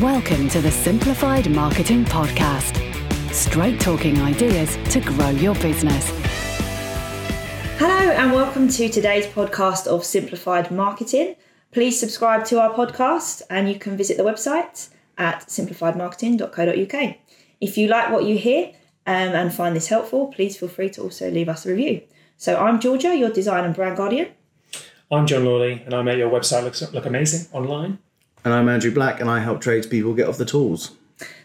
Welcome to the Simplified Marketing Podcast. Straight talking ideas to grow your business. Hello, and welcome to today's podcast of Simplified Marketing. Please subscribe to our podcast, and you can visit the website at simplifiedmarketing.co.uk. If you like what you hear um, and find this helpful, please feel free to also leave us a review. So, I'm Georgia, your design and brand guardian. I'm John Lawley, and I make your website look, look amazing online. And I'm Andrew Black, and I help tradespeople get off the tools.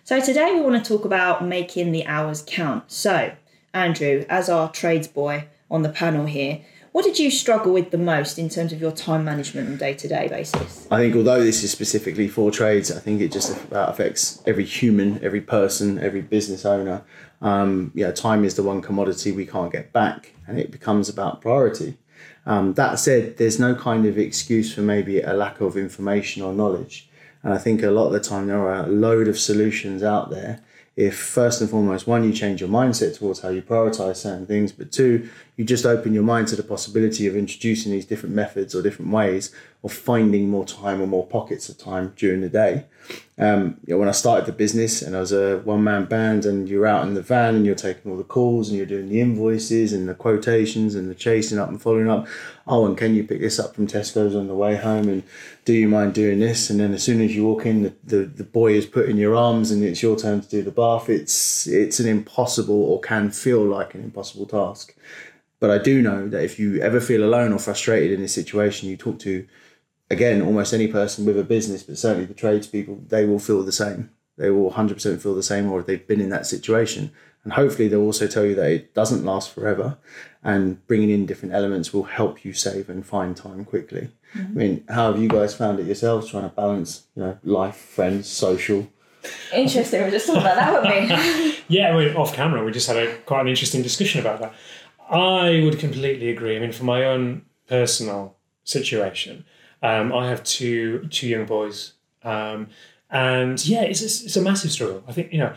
So, today we want to talk about making the hours count. So, Andrew, as our trades boy on the panel here, what did you struggle with the most in terms of your time management on day to day basis? I think, although this is specifically for trades, I think it just affects every human, every person, every business owner. Um, yeah, time is the one commodity we can't get back, and it becomes about priority. Um, that said, there's no kind of excuse for maybe a lack of information or knowledge. And I think a lot of the time there are a load of solutions out there if first and foremost, one, you change your mindset towards how you prioritize certain things, but two, you just open your mind to the possibility of introducing these different methods or different ways of finding more time or more pockets of time during the day. Um, you know, when I started the business and I was a one man band, and you're out in the van and you're taking all the calls and you're doing the invoices and the quotations and the chasing up and following up. Oh, and can you pick this up from Tesco's on the way home? And do you mind doing this? And then as soon as you walk in, the, the, the boy is put in your arms and it's your turn to do the bath. It's it's an impossible or can feel like an impossible task. But I do know that if you ever feel alone or frustrated in this situation, you talk to again, almost any person with a business, but certainly the tradespeople, they will feel the same. They will 100% feel the same, or if they've been in that situation. And hopefully, they'll also tell you that it doesn't last forever, and bringing in different elements will help you save and find time quickly. Mm-hmm. I mean, how have you guys found it yourselves trying to balance, you know, life, friends, social? Interesting. We just talked about that, weren't we? yeah, we off camera. We just had a quite an interesting discussion about that. I would completely agree. I mean, for my own personal situation, um, I have two two young boys, um, and yeah, it's a, it's a massive struggle. I think you know,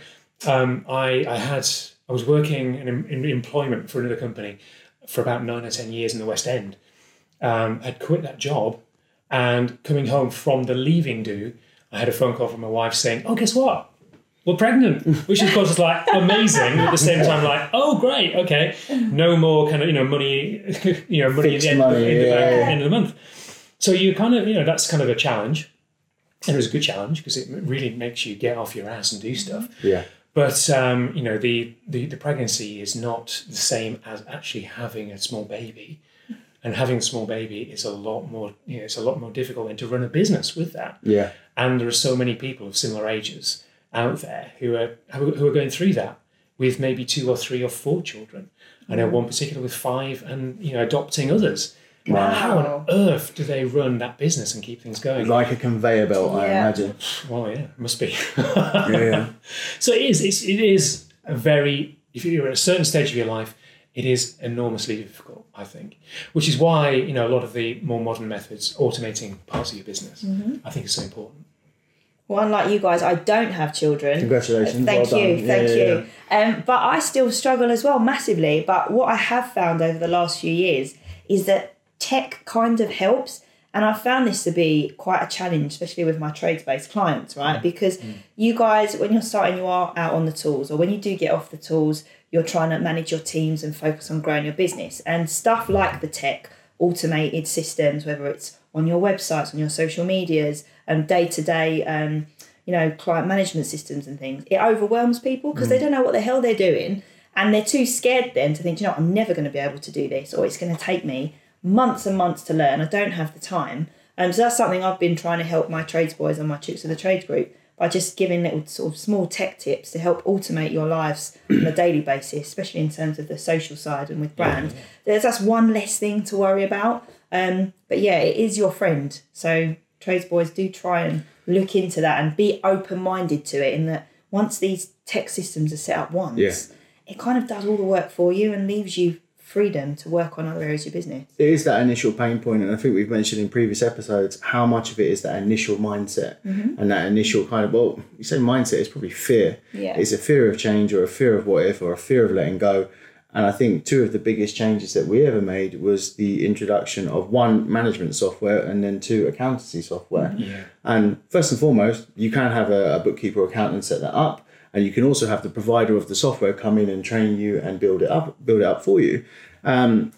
um, I I had I was working in, in, employment for another company for about nine or ten years in the West End. Um, I'd quit that job, and coming home from the leaving do, I had a phone call from my wife saying, "Oh, guess what? We're pregnant," which of course is like amazing. At the same time, like, "Oh, great, okay, no more kind of you know money, you know money, in the, end, money in the yeah. bank at the end of the month." So you kind of, you know, that's kind of a challenge. And it was a good challenge because it really makes you get off your ass and do stuff. Yeah. But um, you know, the, the the pregnancy is not the same as actually having a small baby, and having a small baby is a lot more. You know, it's a lot more difficult than to run a business with that. Yeah. And there are so many people of similar ages out there who are who are going through that with maybe two or three or four children. I know mm. one particular with five, and you know, adopting others. Wow. How on earth do they run that business and keep things going? Like a conveyor belt, yeah. I imagine. Well, yeah, must be. yeah, yeah. So it is. It's, it is a very. If you're at a certain stage of your life, it is enormously difficult. I think, which is why you know a lot of the more modern methods, automating parts of your business, mm-hmm. I think is so important. Well, unlike you guys, I don't have children. Congratulations. Thank well you, done. thank yeah, you. Yeah. Um, but I still struggle as well massively. But what I have found over the last few years is that tech kind of helps. And I found this to be quite a challenge, especially with my trades based clients, right? Because mm. you guys, when you're starting, you are out on the tools, or when you do get off the tools, you're trying to manage your teams and focus on growing your business. And stuff like the tech, automated systems, whether it's on your websites, on your social medias, and day to day, you know, client management systems and things, it overwhelms people because mm. they don't know what the hell they're doing. And they're too scared then to think, you know, I'm never going to be able to do this, or it's going to take me months and months to learn. I don't have the time. Um, so that's something I've been trying to help my trades boys and my chicks of the trades group by just giving little sort of small tech tips to help automate your lives on a daily basis, especially in terms of the social side and with brand. Yeah, yeah. There's that's one less thing to worry about. Um, but yeah, it is your friend. So trades boys do try and look into that and be open minded to it. In that once these tech systems are set up once, yeah. it kind of does all the work for you and leaves you freedom to work on other areas of your business. It is that initial pain point, and I think we've mentioned in previous episodes how much of it is that initial mindset mm-hmm. and that initial kind of well, you say mindset is probably fear. Yeah. It's a fear of change or a fear of what if or a fear of letting go. And I think two of the biggest changes that we ever made was the introduction of one management software and then two accountancy software. Yeah. And first and foremost, you can have a, a bookkeeper or accountant set that up, and you can also have the provider of the software come in and train you and build it up, build it up for you. Um,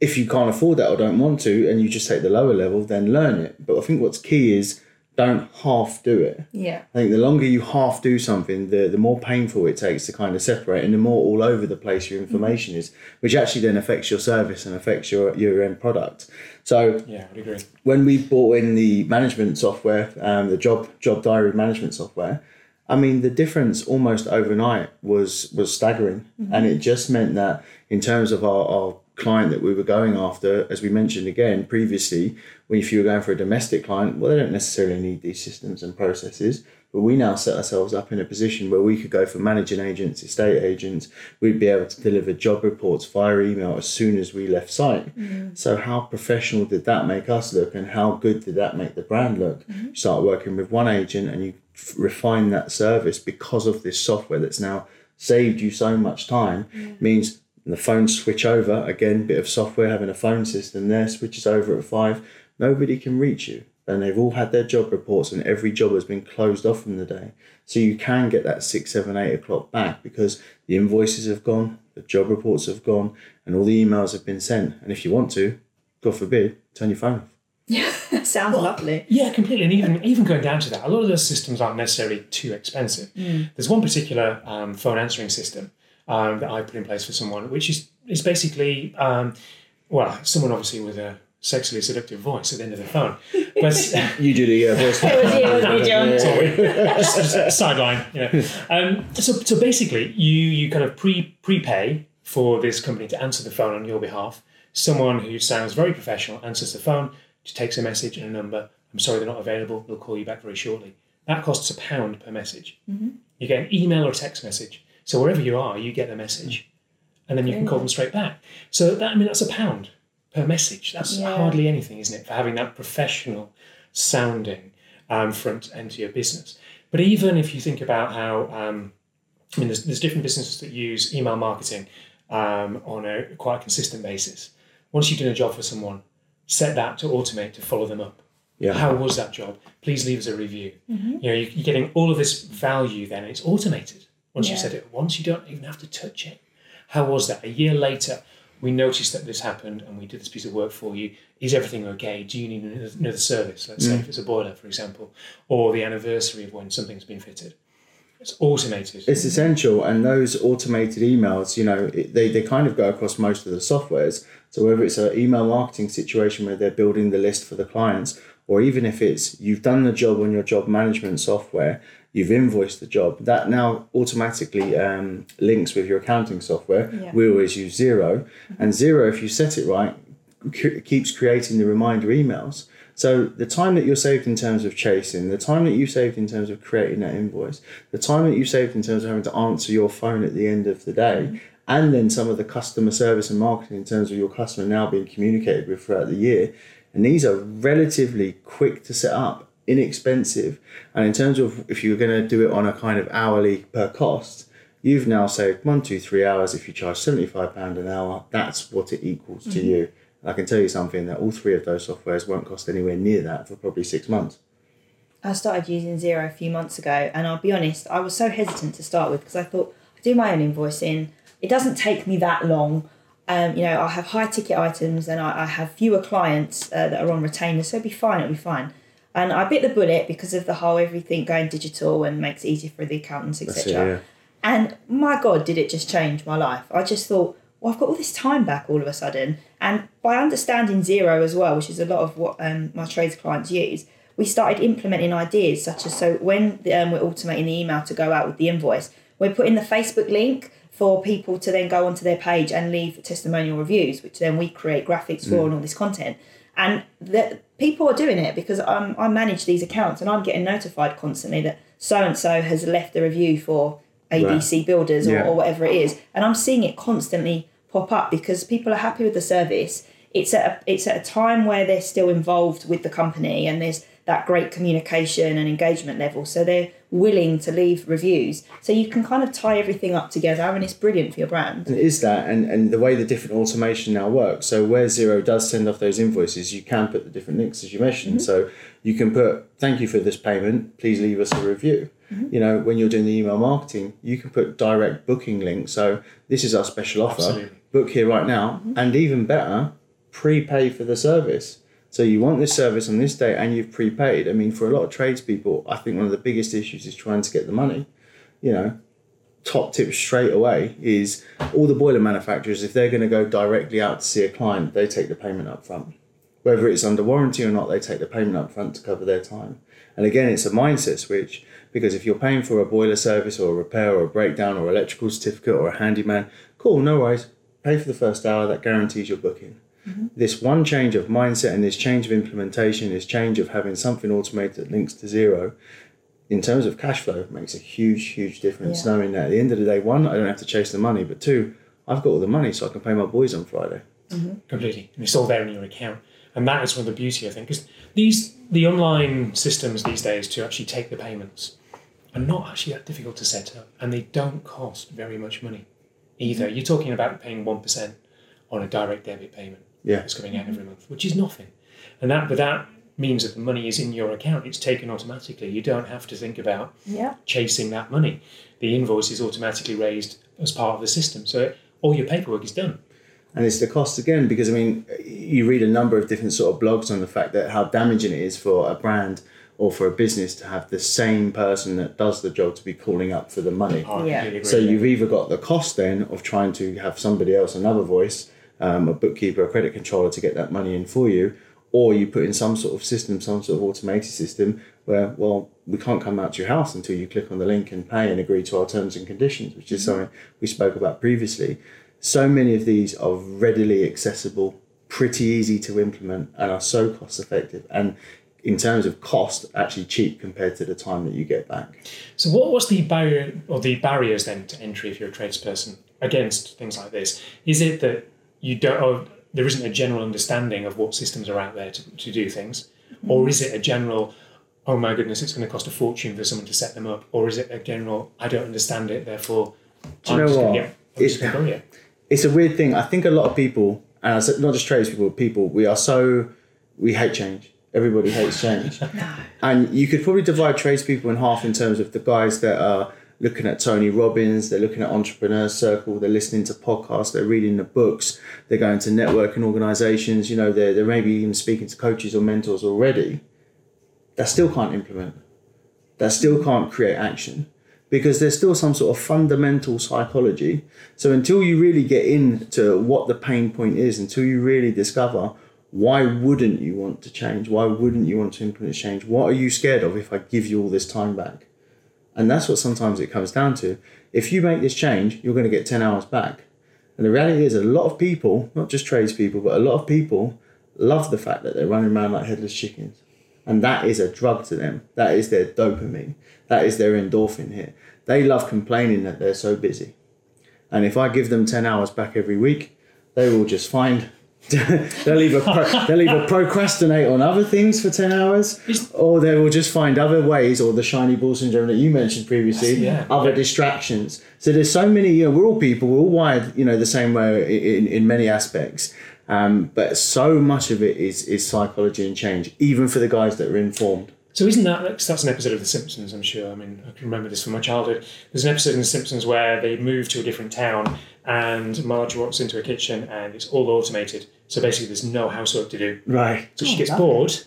if you can't afford that or don't want to, and you just take the lower level, then learn it. But I think what's key is don't half do it. Yeah. I think the longer you half do something, the, the more painful it takes to kind of separate and the more all over the place your information is, which actually then affects your service and affects your, your end product. So Yeah, I would agree. when we bought in the management software, um, the job job diary management software, I mean the difference almost overnight was was staggering, mm-hmm. and it just meant that in terms of our, our client that we were going after, as we mentioned again previously, when if you were going for a domestic client, well they don't necessarily need these systems and processes. But we now set ourselves up in a position where we could go for managing agents, estate agents. We'd be able to deliver job reports via email as soon as we left site. Mm-hmm. So how professional did that make us look, and how good did that make the brand look? You start working with one agent, and you refine that service because of this software that's now saved you so much time. Means the phone switch over again, bit of software having a phone system there switches over at five. Nobody can reach you and they've all had their job reports and every job has been closed off from the day. So you can get that six, seven, eight o'clock back because the invoices have gone, the job reports have gone, and all the emails have been sent. And if you want to, God forbid, turn your phone off. Yeah, sounds lovely. Yeah, completely. And even even going down to that, a lot of those systems aren't necessarily too expensive. There's one particular um, phone answering system um, that I put in place for someone, which is is basically um, well, someone obviously with a sexually seductive voice at the end of the phone, but. You do the uh, voice. It was you, it was me, John. Sorry, Just- just sideline. You know. um, so, so basically, you you kind of pre prepay for this company to answer the phone on your behalf. Someone who sounds very professional answers the phone, just takes a message and a number. I'm sorry, they're not available. They'll call you back very shortly. That costs a pound per message. You get an email or a text message. So wherever you are, you get the message, and then you can call them straight back. So that I mean, that's a pound per message. That's Yeah. hardly anything, isn't it, for having that professional sounding um, front end to your business. But even if you think about how, um, I mean, there's, there's different businesses that use email marketing um, on a quite consistent basis. Once you've done a job for someone, set that to automate to follow them up. Yeah. How was that job? Please leave us a review. Mm-hmm. You know, you- you're getting all of this value then. It's automated. Once you Yeah. said it once, you don't even have to touch it. How was that? A year later, we noticed that this happened and we did this piece of work for you. Is everything okay? Do you need another- another service? Let's say mm. if it's a boiler, for example, or the anniversary of when something's been fitted. It's automated. It's essential, and those automated emails, you know, it, they, they kind of go across most of the softwares. So whether it's an email marketing situation where they're building the list for the clients, or even if it's you've done the job on your job management software, you've invoiced the job, that now automatically um, links with your accounting software. Yeah. We always use Xero, and Xero, if you set it right, c- keeps creating the reminder emails. So the time that you're saved in terms of chasing, the time that you saved in terms of creating that invoice, the time that you saved in terms of having to answer your phone at the end of the day, mm-hmm. and then some of the customer service and marketing in terms of your customer now being communicated with throughout the year. And these are relatively quick to set up, inexpensive. And in terms of if you're going to do it on a kind of hourly per cost, you've now saved one, two, three hours. If you charge £75 an hour, that's what it equals to mm-hmm. you. I can tell you something that all three of those softwares won't cost anywhere near that for probably six months. I started using Xero a few months ago, and I'll be honest, I was so hesitant to start with because I thought I do my own invoicing. It doesn't take me that long. Um, you know, I have high ticket items and I, I have fewer clients uh, that are on retainer, so it'll be fine. It'll be fine. And I bit the bullet because of the whole everything going digital and makes it easier for the accountants, etc. yeah. And my God, did it just change my life? I just thought, well, I've got all this time back all of a sudden. And by understanding Xero as well, which is a lot of what um, my trades clients use, we started implementing ideas such as so when um, we're automating the email to go out with the invoice, we're putting the Facebook link for people to then go onto their page and leave testimonial reviews, which then we create graphics for and all this content. And the, people are doing it because um, I manage these accounts and I'm getting notified constantly that so and so has left a review for ABC Builders or, Yeah. or whatever it is. And I'm seeing it constantly pop up because people are happy with the service. It's at a, it's at a time where they're still involved with the company and there's that great communication and engagement level. So they're willing to leave reviews. So you can kind of tie everything up together and it's brilliant for your brand. And it is that and, and the way the different automation now works. So where Xero does send off those invoices, you can put the different links as you mentioned. Mm-hmm. So you can put thank you for this payment, please leave us a review. Mm-hmm. You know, when you're doing the email marketing, you can put direct booking links. So this is our special offer. Book here right now. And even better, prepay for the service. So you want this service on this day and you've prepaid. I mean, for a lot of tradespeople, I think one of the biggest issues is trying to get the money. You know, top tip straight away is all the boiler manufacturers, if they're going to go directly out to see a client, they take the payment up front. Whether it's under warranty or not, they take the payment up front to cover their time. And again, it's a mindset switch because if you're paying for a boiler service or a repair or a breakdown or electrical certificate or a handyman, cool, no worries. Pay for the first hour, that guarantees your booking. Mm-hmm. This one change of mindset and this change of implementation, this change of having something automated that links to Xero, in terms of cash flow, makes a huge, huge difference. Yeah. Knowing that at the end of the day, one, I don't have to chase the money, but two, I've got all the money so I can pay my boys on Friday. Mm-hmm. completely. And it's all there in your account. And that is one of the beauty, I think, because these the online systems these days to actually take the payments are not actually that difficult to set up, and they don't cost very much money either. Mm-hmm. You're talking about paying one percent on a direct debit payment Yeah. that's coming out every month, which is nothing. And that, but that means that the money is in your account; it's taken automatically. You don't have to think about Yeah. chasing that money. The invoice is automatically raised as part of the system, so all your paperwork is done. And it's the cost again, because I mean, you read a number of different sort of blogs on the fact that how damaging it is for a brand or for a business to have the same person that does the job to be calling up for the money. I Yeah. So you've either got the cost then of trying to have somebody else, another voice, um, a bookkeeper, a credit controller to get that money in for you, or you put in some sort of system, some sort of automated system where, well, we can't come out to your house until you click on the link and pay and agree to our terms and conditions, which is something we spoke about previously. So many of these are readily accessible, pretty easy to implement, and are so cost effective. And in terms of cost, actually cheap compared to the time that you get back. So, what was the barrier or the barriers then to entry if you're a tradesperson against things like this? Is it that you don't, or there isn't a general understanding of what systems are out there to, to do things, or is it a general, oh my goodness, it's going to cost a fortune for someone to set them up, or is it a general, I don't understand it, therefore Do you I'm know just what? get, I'm just It- going to go yeah. it's a weird thing. I think a lot of people, and I said not just tradespeople, people, we are so we hate change. Everybody hates change. And you could probably divide tradespeople in half in terms of the guys that are looking at Tony Robbins, they're looking at Entrepreneur Circle, they're listening to podcasts, they're reading the books, they're going to networking organizations, you know, they're, they're maybe even speaking to coaches or mentors already. That still can't implement. That still can't create action because there's still some sort of fundamental psychology. So until you really get into what the pain point is, until you really discover why wouldn't you want to change? Why wouldn't you want to implement change? What are you scared of if I give you all this time back? And that's what sometimes it comes down to. If you make this change, you're going to get 10 hours back. And the reality is, a lot of people, not just tradespeople, but a lot of people love the fact that they're running around like headless chickens. And that is a drug to them. That is their dopamine. That is their endorphin hit. They love complaining that they're so busy. And if I give them 10 hours back every week, they will just find they'll either pro- they'll either procrastinate on other things for 10 hours or they will just find other ways or the shiny ball syndrome that you mentioned previously Yeah. other distractions. So there's so many you know we're all people we're all wired you know the same way in, in many aspects. Um, but so much of it is is psychology and change even for the guys that are informed So isn't that that's that's an episode of The Simpsons? I'm sure. I mean, I can remember this from my childhood. There's an episode in The Simpsons where they move to a different town, and Marge walks into a kitchen, and it's all automated. So basically, there's no housework to do. right So she Oh, gets lovely. bored,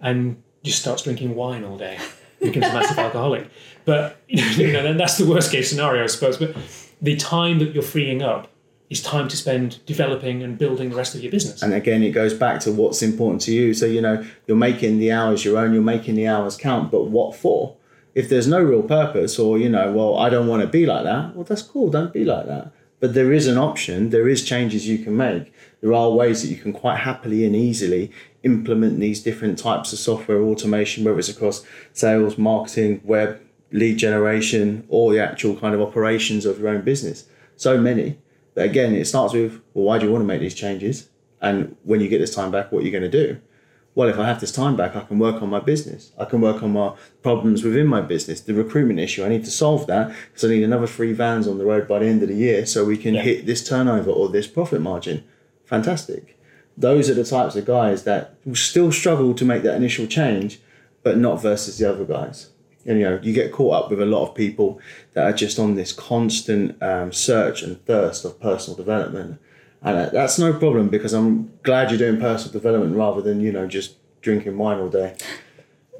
and just starts drinking wine all day. Becomes a massive alcoholic. But you know, then that's the worst case scenario, I suppose. But the time that you're freeing up is time to spend developing and building the rest of your business. and again it goes back to what's important to you. So you know you're making the hours your own you're making the hours count but what for? If there's no real purpose or you know well i don't want to be like that well that's cool don't be like that. But there is an option there is changes you can make. There are ways that you can quite happily and easily implement these different types of software automation whether it's across sales marketing web lead generation or the actual kind of operations of your own business. So many again it starts with well why do you want to make these changes and when you get this time back what are you going to do well, if I have this time back, I can work on my business. I can work on my problems within my business. The recruitment issue, I need to solve that because I need another three vans on the road by the end of the year so we can Yeah. hit this turnover or this profit margin. Fantastic. Those are the types of guys that will still struggle to make that initial change, but not versus the other guys. And you know, you get caught up with a lot of people that are just on this constant um, search and thirst of personal development, and uh, that's no problem because I'm glad you're doing personal development rather than you know just drinking wine all day.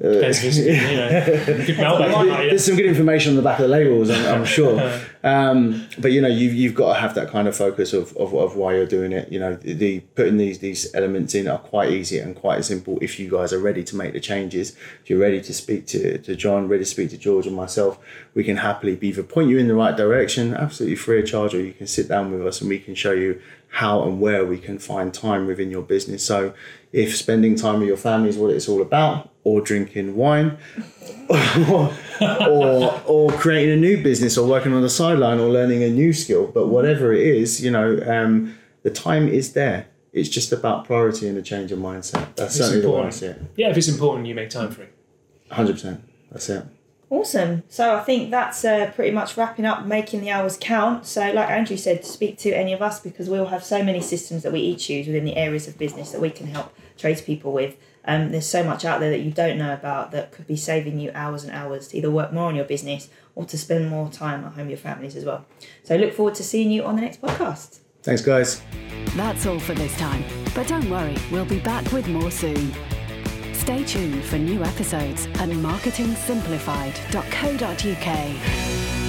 If it's, you know, good Malbec, might you? There's some good information on the back of the labels, I'm, I'm sure. Um, but you know, you've, you've got to have that kind of focus of, of, of why you're doing it. You know, the, the putting these these elements in are quite easy and quite simple if you guys are ready to make the changes. If you're ready to speak to, to John, ready to speak to George and myself, we can happily either point you in the right direction, absolutely free of charge, or you can sit down with us and we can show you how and where we can find time within your business. So if spending time with your family is what it's all about, or drinking wine, or, or or creating a new business, or working on the sideline, or learning a new skill, but whatever it is, you know, um, the time is there. It's just about priority and a change of mindset. That's It's certainly the way I important. see it. Yeah, if it's important, you make time for it. Hundred percent. That's it. Awesome. So I think that's uh, pretty much wrapping up making the hours count. So, like Andrew said, speak to any of us because we'll have so many systems that we each use within the areas of business that we can help tradespeople with. Um, there's so much out there that you don't know about that could be saving you hours and hours to either work more on your business or to spend more time at home with your families as well. So, look forward to seeing you on the next podcast. Thanks, guys. That's all for this time, but don't worry, we'll be back with more soon. Stay tuned for new episodes at marketingsimplified.co.uk.